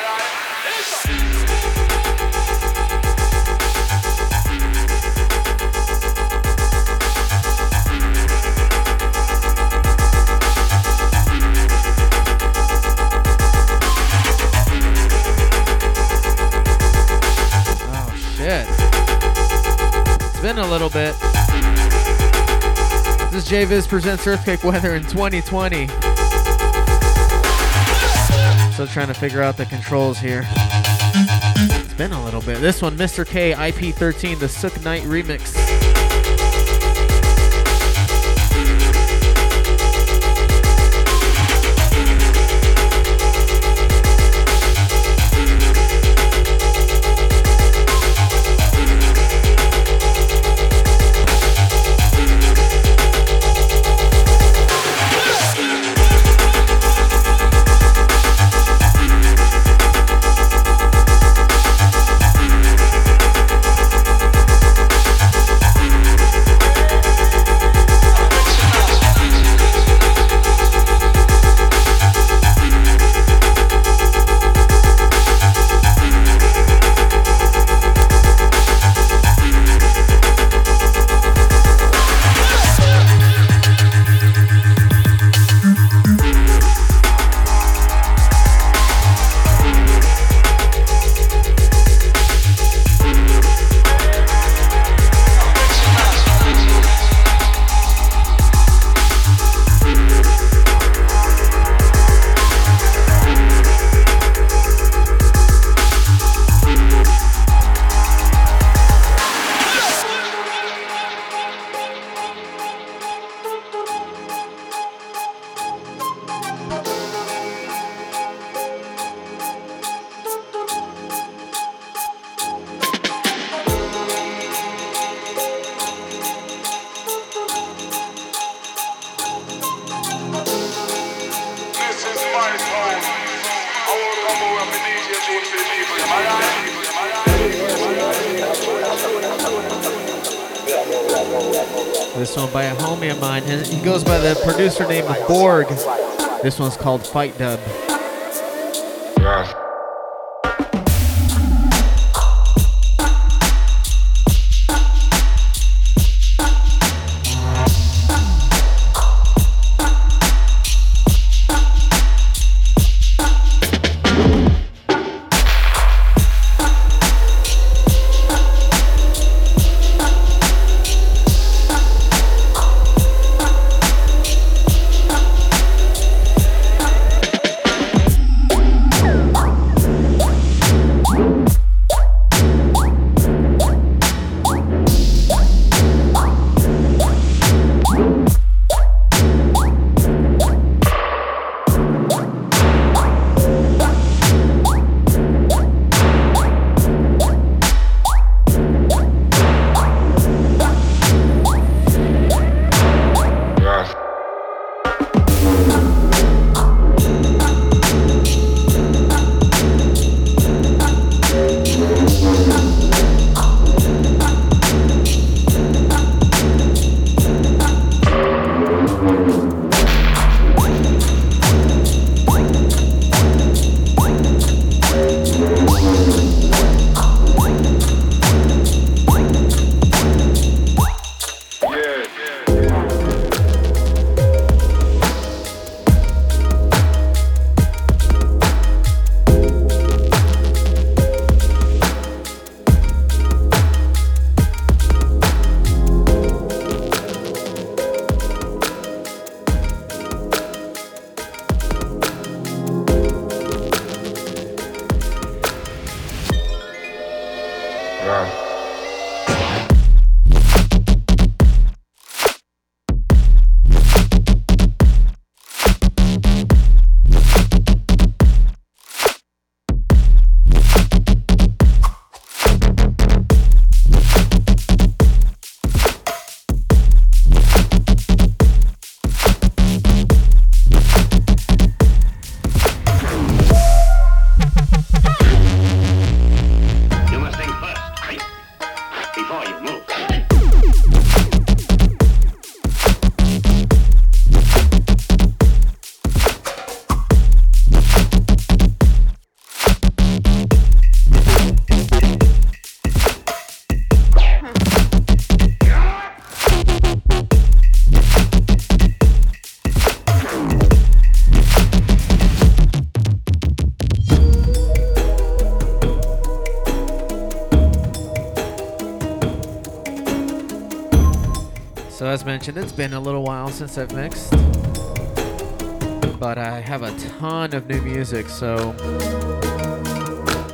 Oh. It's been a little bit. This is JVIZ presents Earthquake Weather in 2020. Still trying to figure out the controls here. It's been a little bit. This one, Mr. K, IP13, the Sukh Knight remix. This one's called Fight Dub. Mentioned, it's been a little while since I've mixed, but I have a ton of new music, so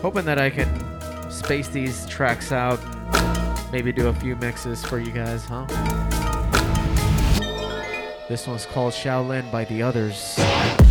hoping that I can space these tracks out maybe do a few mixes for you guys, huh? This one's called Shaolin by the Others.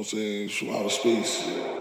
Know what I'm saying, from outer space.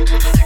Thank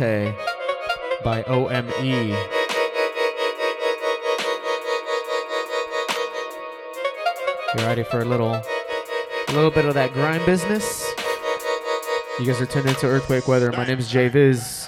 Sangrante by OME. You ready for a little, a little bit of that grind business? You guys are tuned into Earthquake Weather. My name is JVIZ.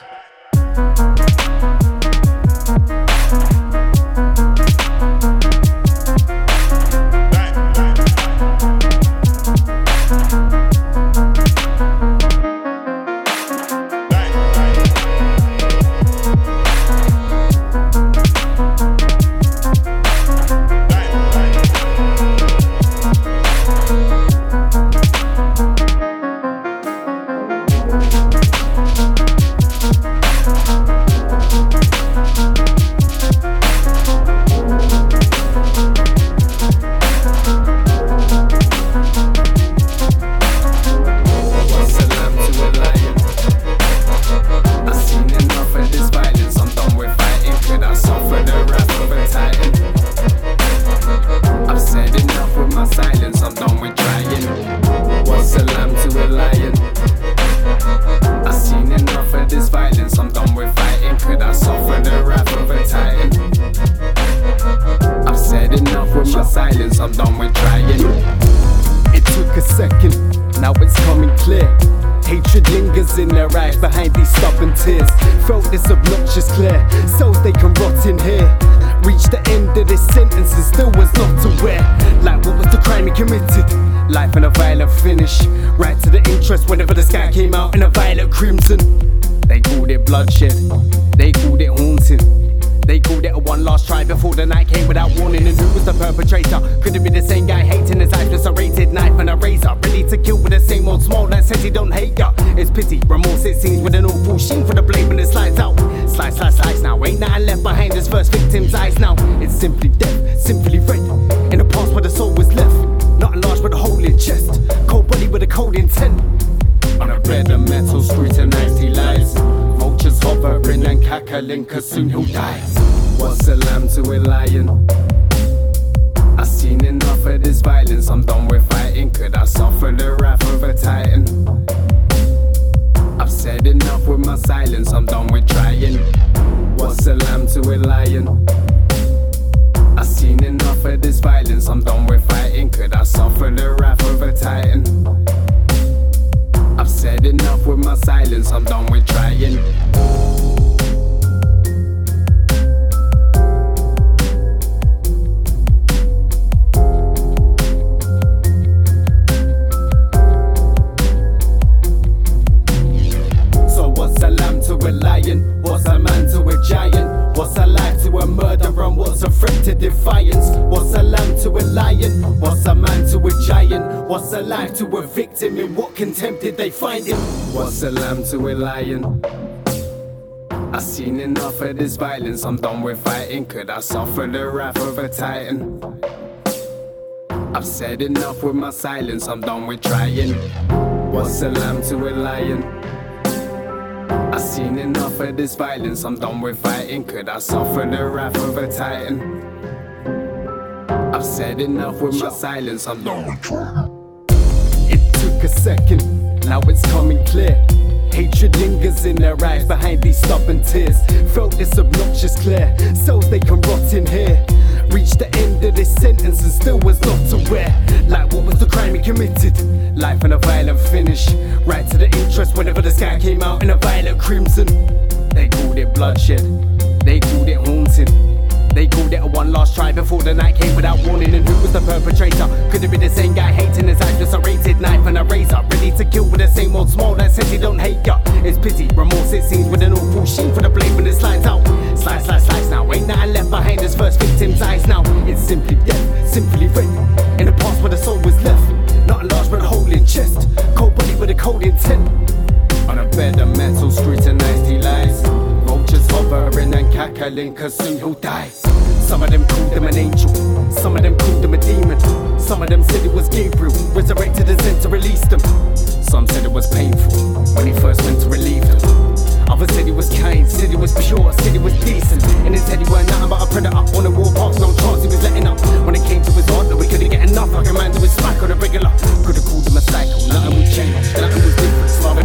Sheen for the blame when it slides out. Slice, slice, slice now. Ain't nothing left behind his first victim's eyes now. It's simply death, simply red. In the past where the soul was left. Not enlarged but a hole in chest. Cold body with a cold intent. On a bed of metal scrutinized he lies. Vultures hovering and cackling, cause soon he'll die. What's a lamb to a lion? I've seen enough of this violence, I'm done with fighting. Could I suffer the wrath of a titan? I've said enough with my silence, I'm done with trying. What's a lamb to a lion? I've seen enough of this violence, I'm done with fighting. Could I suffer the wrath of a titan? I've said enough with my silence, I'm done with trying. To a victim? In what contempt did they find him? What's a lamb to a lion? I've seen enough of this violence, I'm done with fighting. Could I suffer the wrath of a titan? I've said enough with my silence, I'm done with trying. What's a lamb to a lion? I've seen enough of this violence, I'm done with fighting. Could I suffer the wrath of a titan? I've said enough with my silence, I'm done with It took a second, now it's coming clear. Hatred lingers in their eyes behind these stubborn tears. Felt this obnoxious glare, so they can rot in here. Reached the end of this sentence and still was not aware. Like what was the crime he committed? Life and a violent finish. Right to the interest whenever the sky came out in a violet crimson. They called it bloodshed, they called it haunting. They called it a one last try before the night came without warning. And who was the perpetrator? Could it be the same guy hating his eyes Just a rated knife and a razor? Ready to kill with the same old smile that says he don't hate ya. It's pity, remorse it seems with an awful sheen for the blade when it slides out. Slice, slice, slice now. Ain't nothing left behind his first victim's eyes now. It's simply death, simply red. In the past where the soul was left. Not large but a hole in chest. Cold body with a cold intent. On a bed of metal scrutinized he lies. Hovering and cackling, cause soon he'll die. Some of them called him an angel, some of them called him a demon. Some of them said it was Gabriel, resurrected and sent to release them. Some said it was painful when he first went to relieve them. Others said he was kind, said he was pure, said he was decent. In his head he weren't nothing but a predator on the warpath, no chance he was letting up. When it came to his heart, that we couldn't get enough. Like a man to his smack on a regular. Could've called him a psycho, nothing would change, nothing was different. Slava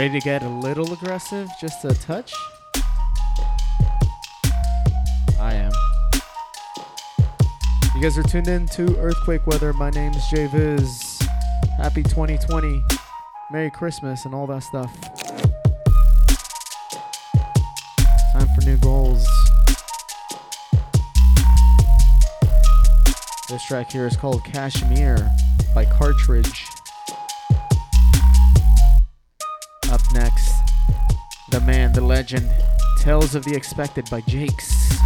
ready to get a little aggressive? Just a touch? I am. You guys are tuned in to Earthquake Weather. My name's JVIZ. Happy 2020. Merry Christmas and all that stuff. Time for new goals. This track here is called Kashmir by Cartridge. Next, the man, the legend, Tales of the Expected by Jakes.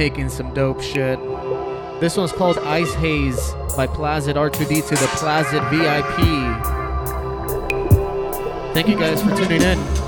Making some dope shit. This one's called Ice Haze by Plazid R2D to the Plazid VIP. Thank you guys for tuning in.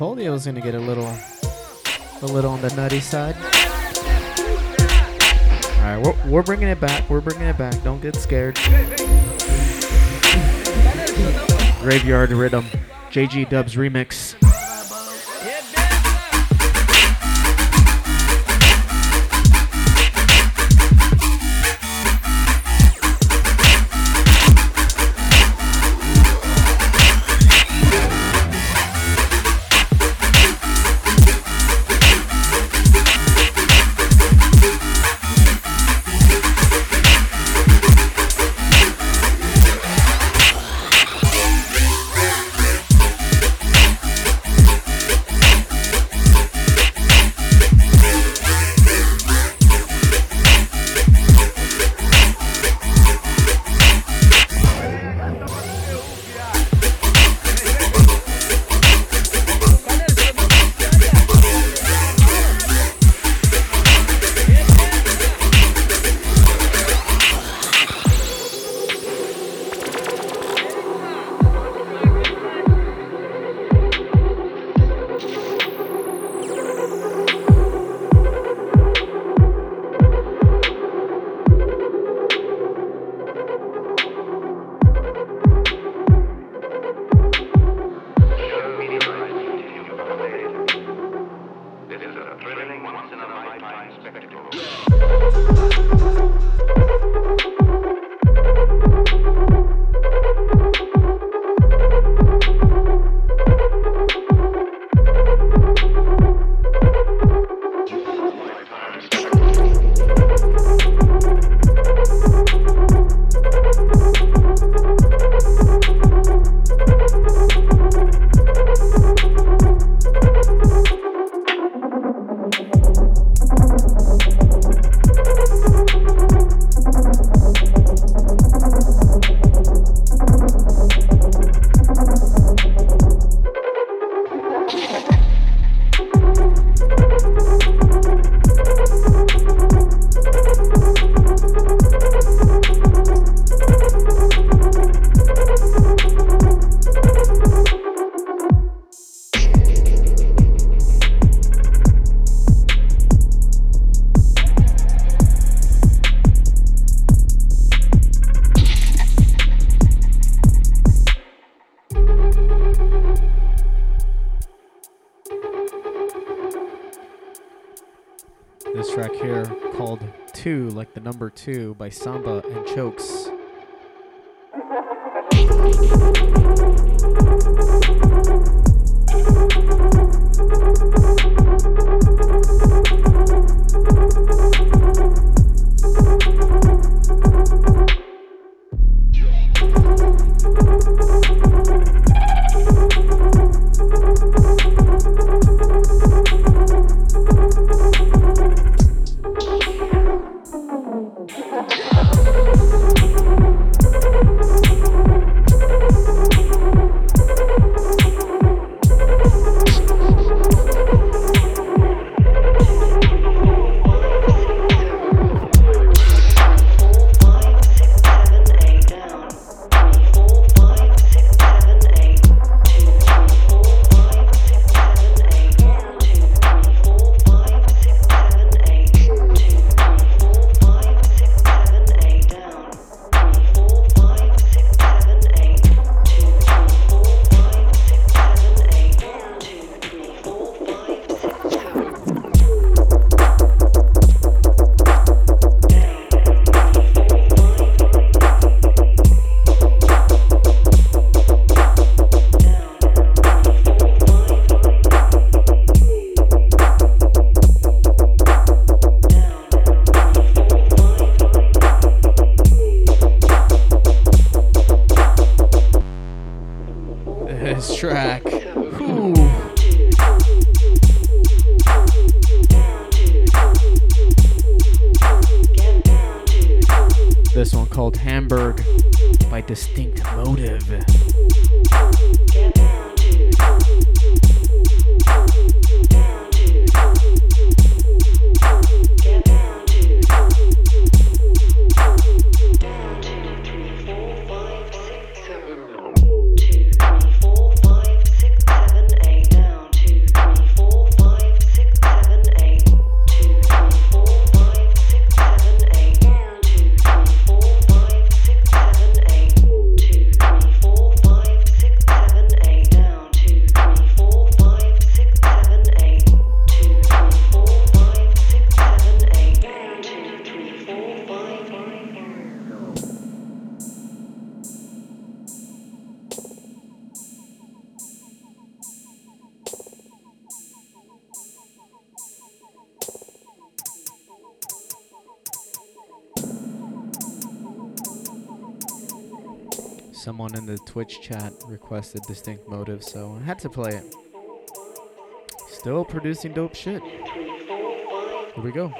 Told you I was gonna get a little, a little on the nutty side. All right, we're, we're bringing it back. We're bringing it back. Don't get scared. Graveyard Rhythm, JG Dubs remix. This track here called Two, like the number two by Samba and Chokes. Twitch chat requested Distinct Motive, so I had to play it. Still producing dope shit. Here we go.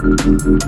Red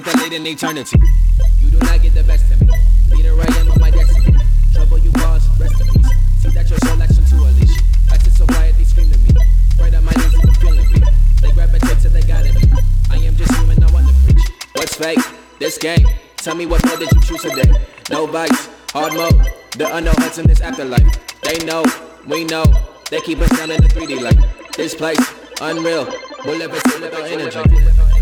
take the lead in eternity. You do not get the best of me. Leader I am on my destiny. Trouble you cause, rest in peace. See that your soul action to a leash. I sit so quiet, they scream to me. Right on my knees, you can feel me. They gravitate to they got in me. I am just human, I want to preach. What's fake? This game. Tell me what mode did you choose today? No vice, hard mode. The unknown hunts in this afterlife. They know, we know. They keep us down in the 3D light. This place, unreal. We'll it with our energy.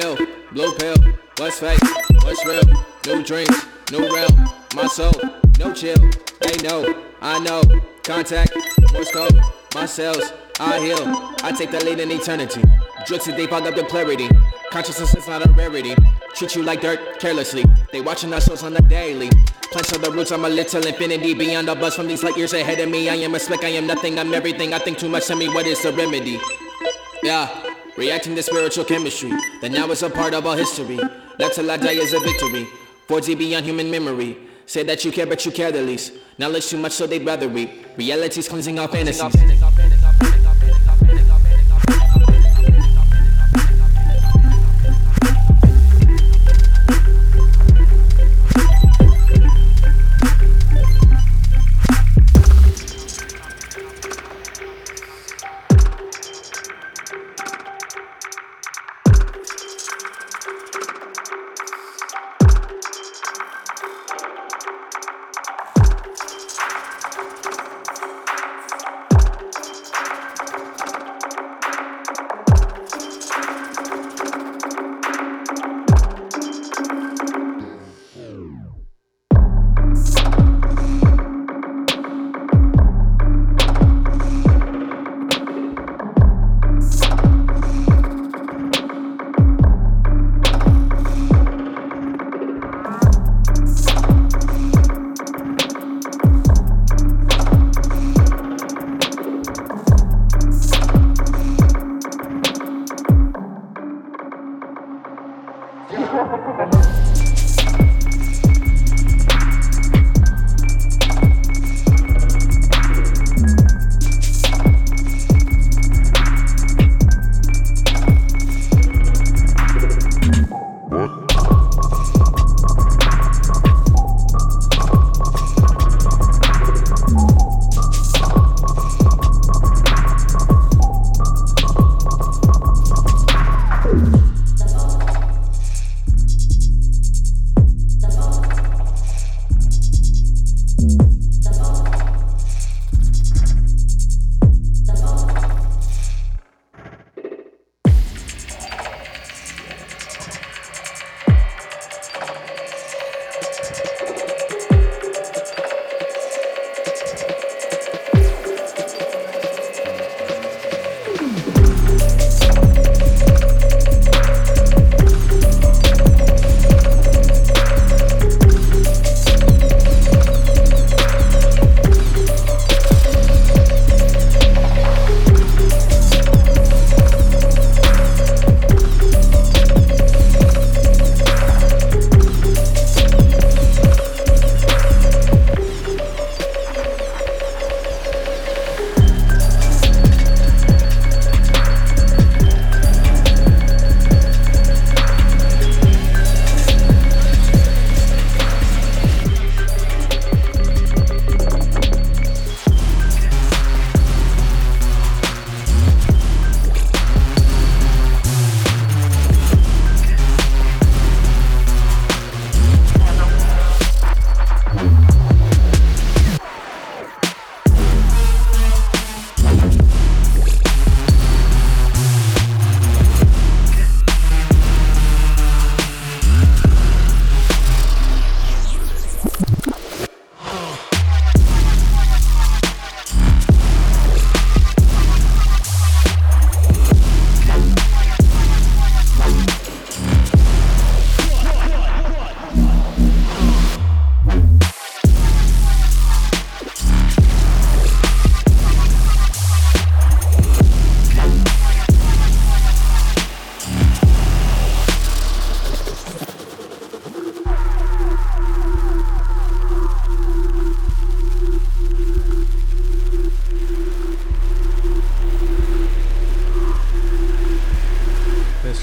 Pill, blue pill, what's fake, what's real? New dreams, new realm, my soul, no chill. They know, I know. Contact, Morse code, my cells, I heal. I take the lead in eternity. Drugs they fog up the clarity. Consciousness is not a rarity. Treat you like dirt carelessly. They watching our shows on the daily. Plants are the roots, I'm a little infinity beyond the buzz from these light years ahead of me. I am a speck, I am nothing, I'm everything. I think too much, tell me what is the remedy. Yeah, reacting to spiritual chemistry. That now is a part of our history. That till I die is a victory. 4G beyond human memory. Say that you care, but you care the least. Knowledge too much, so they'd rather read. Reality's cleansing our fantasies.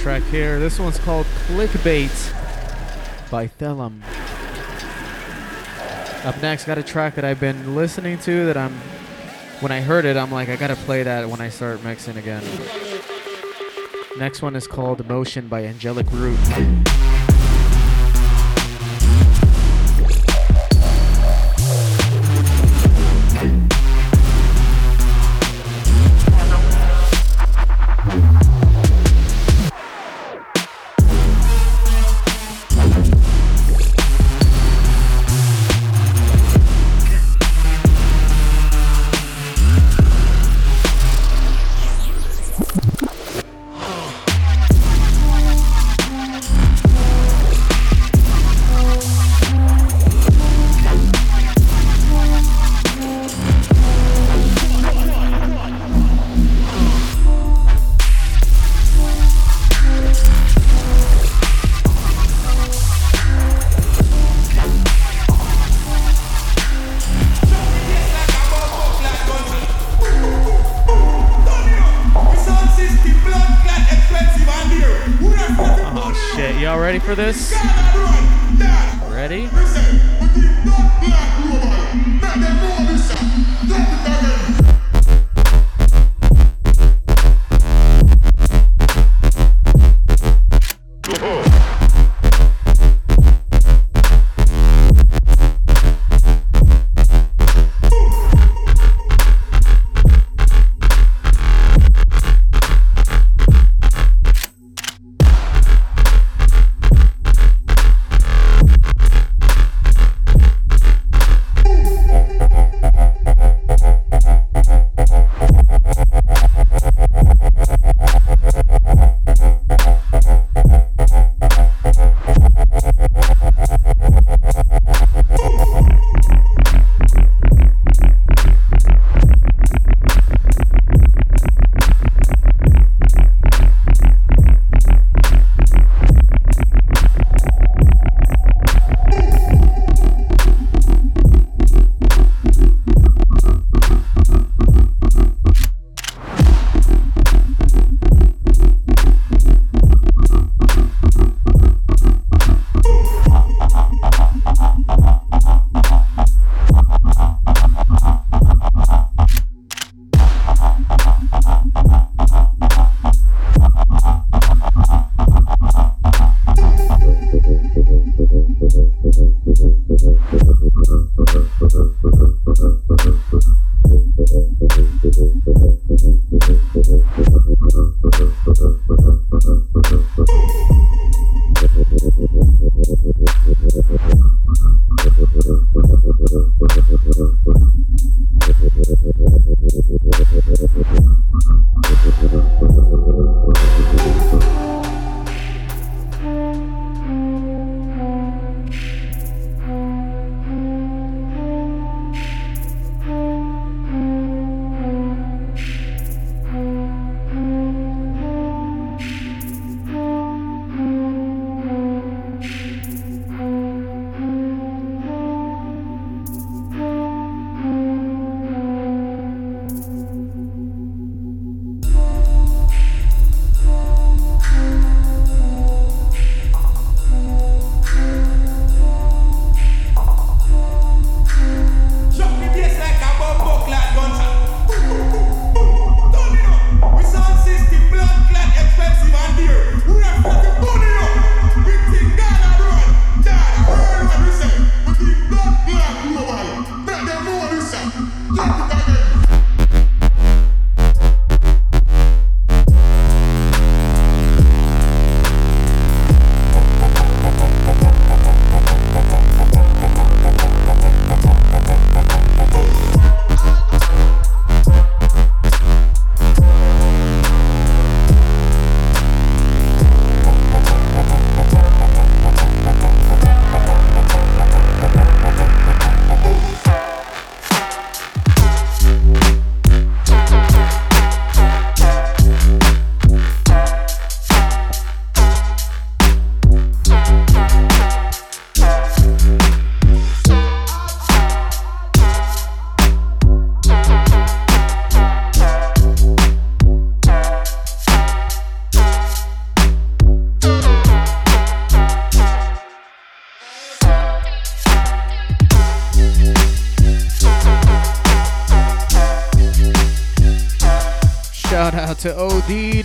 Track here, this one's called Clickbait by Thelum. Up next, got a track that I've been listening to that I'm, when I heard it, I'm like, I gotta play that when I start mixing again. Next one is called Motion by Angelic Root.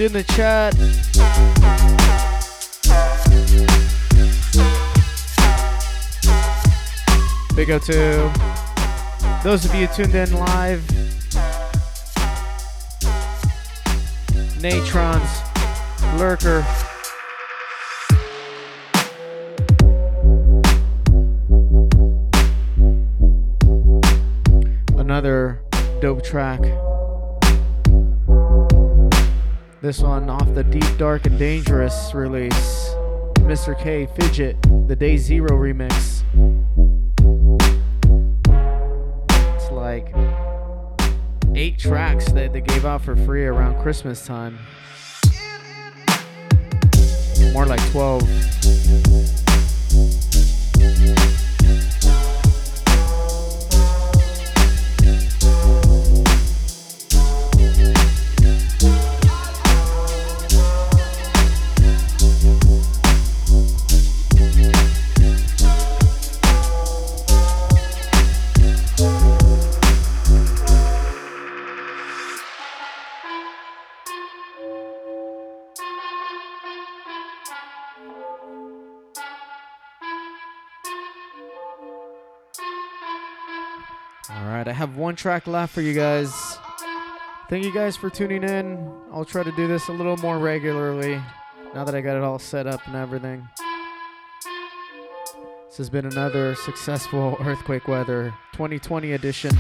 In the chat. Big up to those of you tuned in live. Natrons, Lurker. Another dope track. This one off the Deep Dark and Dangerous release. Mr. K Fidget, the Day Zero remix. It's like eight tracks that they gave out for free around Christmas time. More like 12. Track left for you guys. Thank you guys for tuning in. I'll try to do this a little more regularly now that I got it all set up and everything. This has been another successful Earthquake Weather 2020 edition.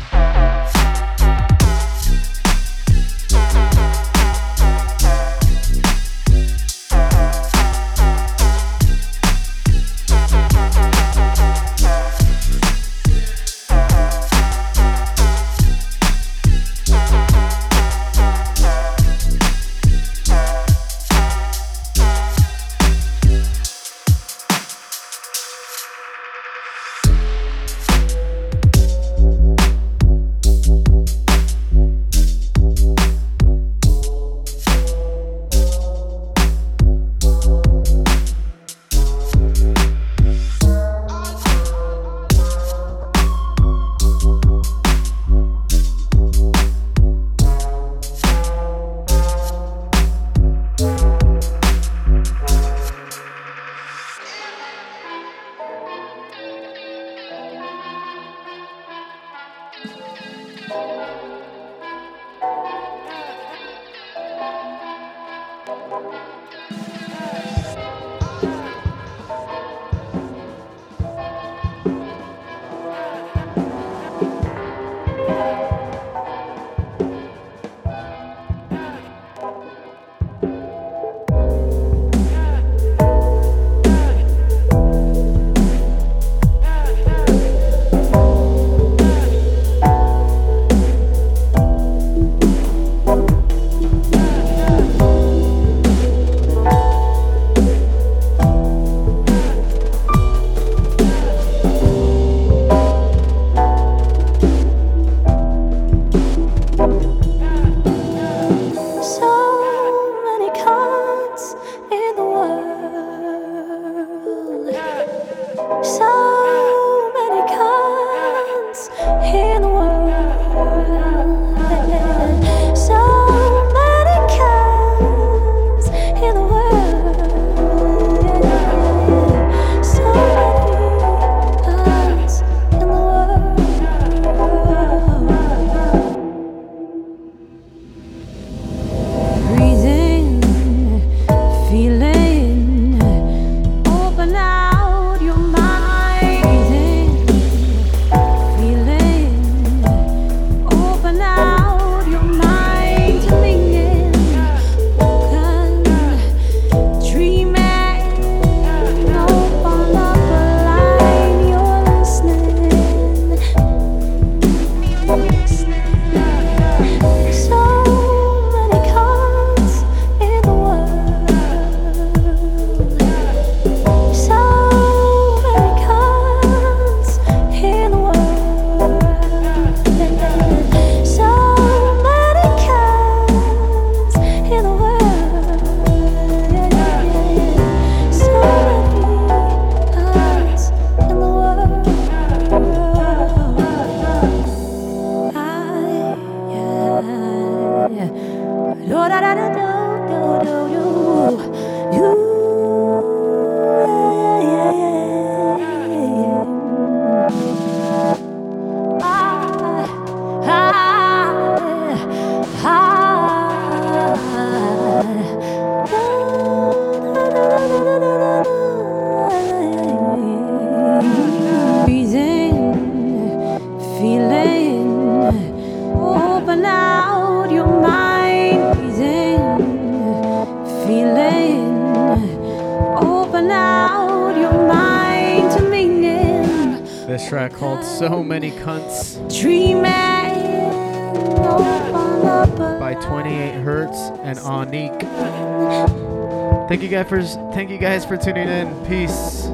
You guys for tuning in. Peace.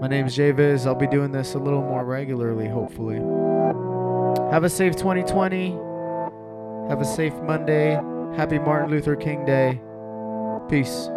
My name is JViz. I'll be doing this a little more regularly, hopefully. Have a safe 2020. Have a safe Monday. Happy Martin Luther King Day. Peace.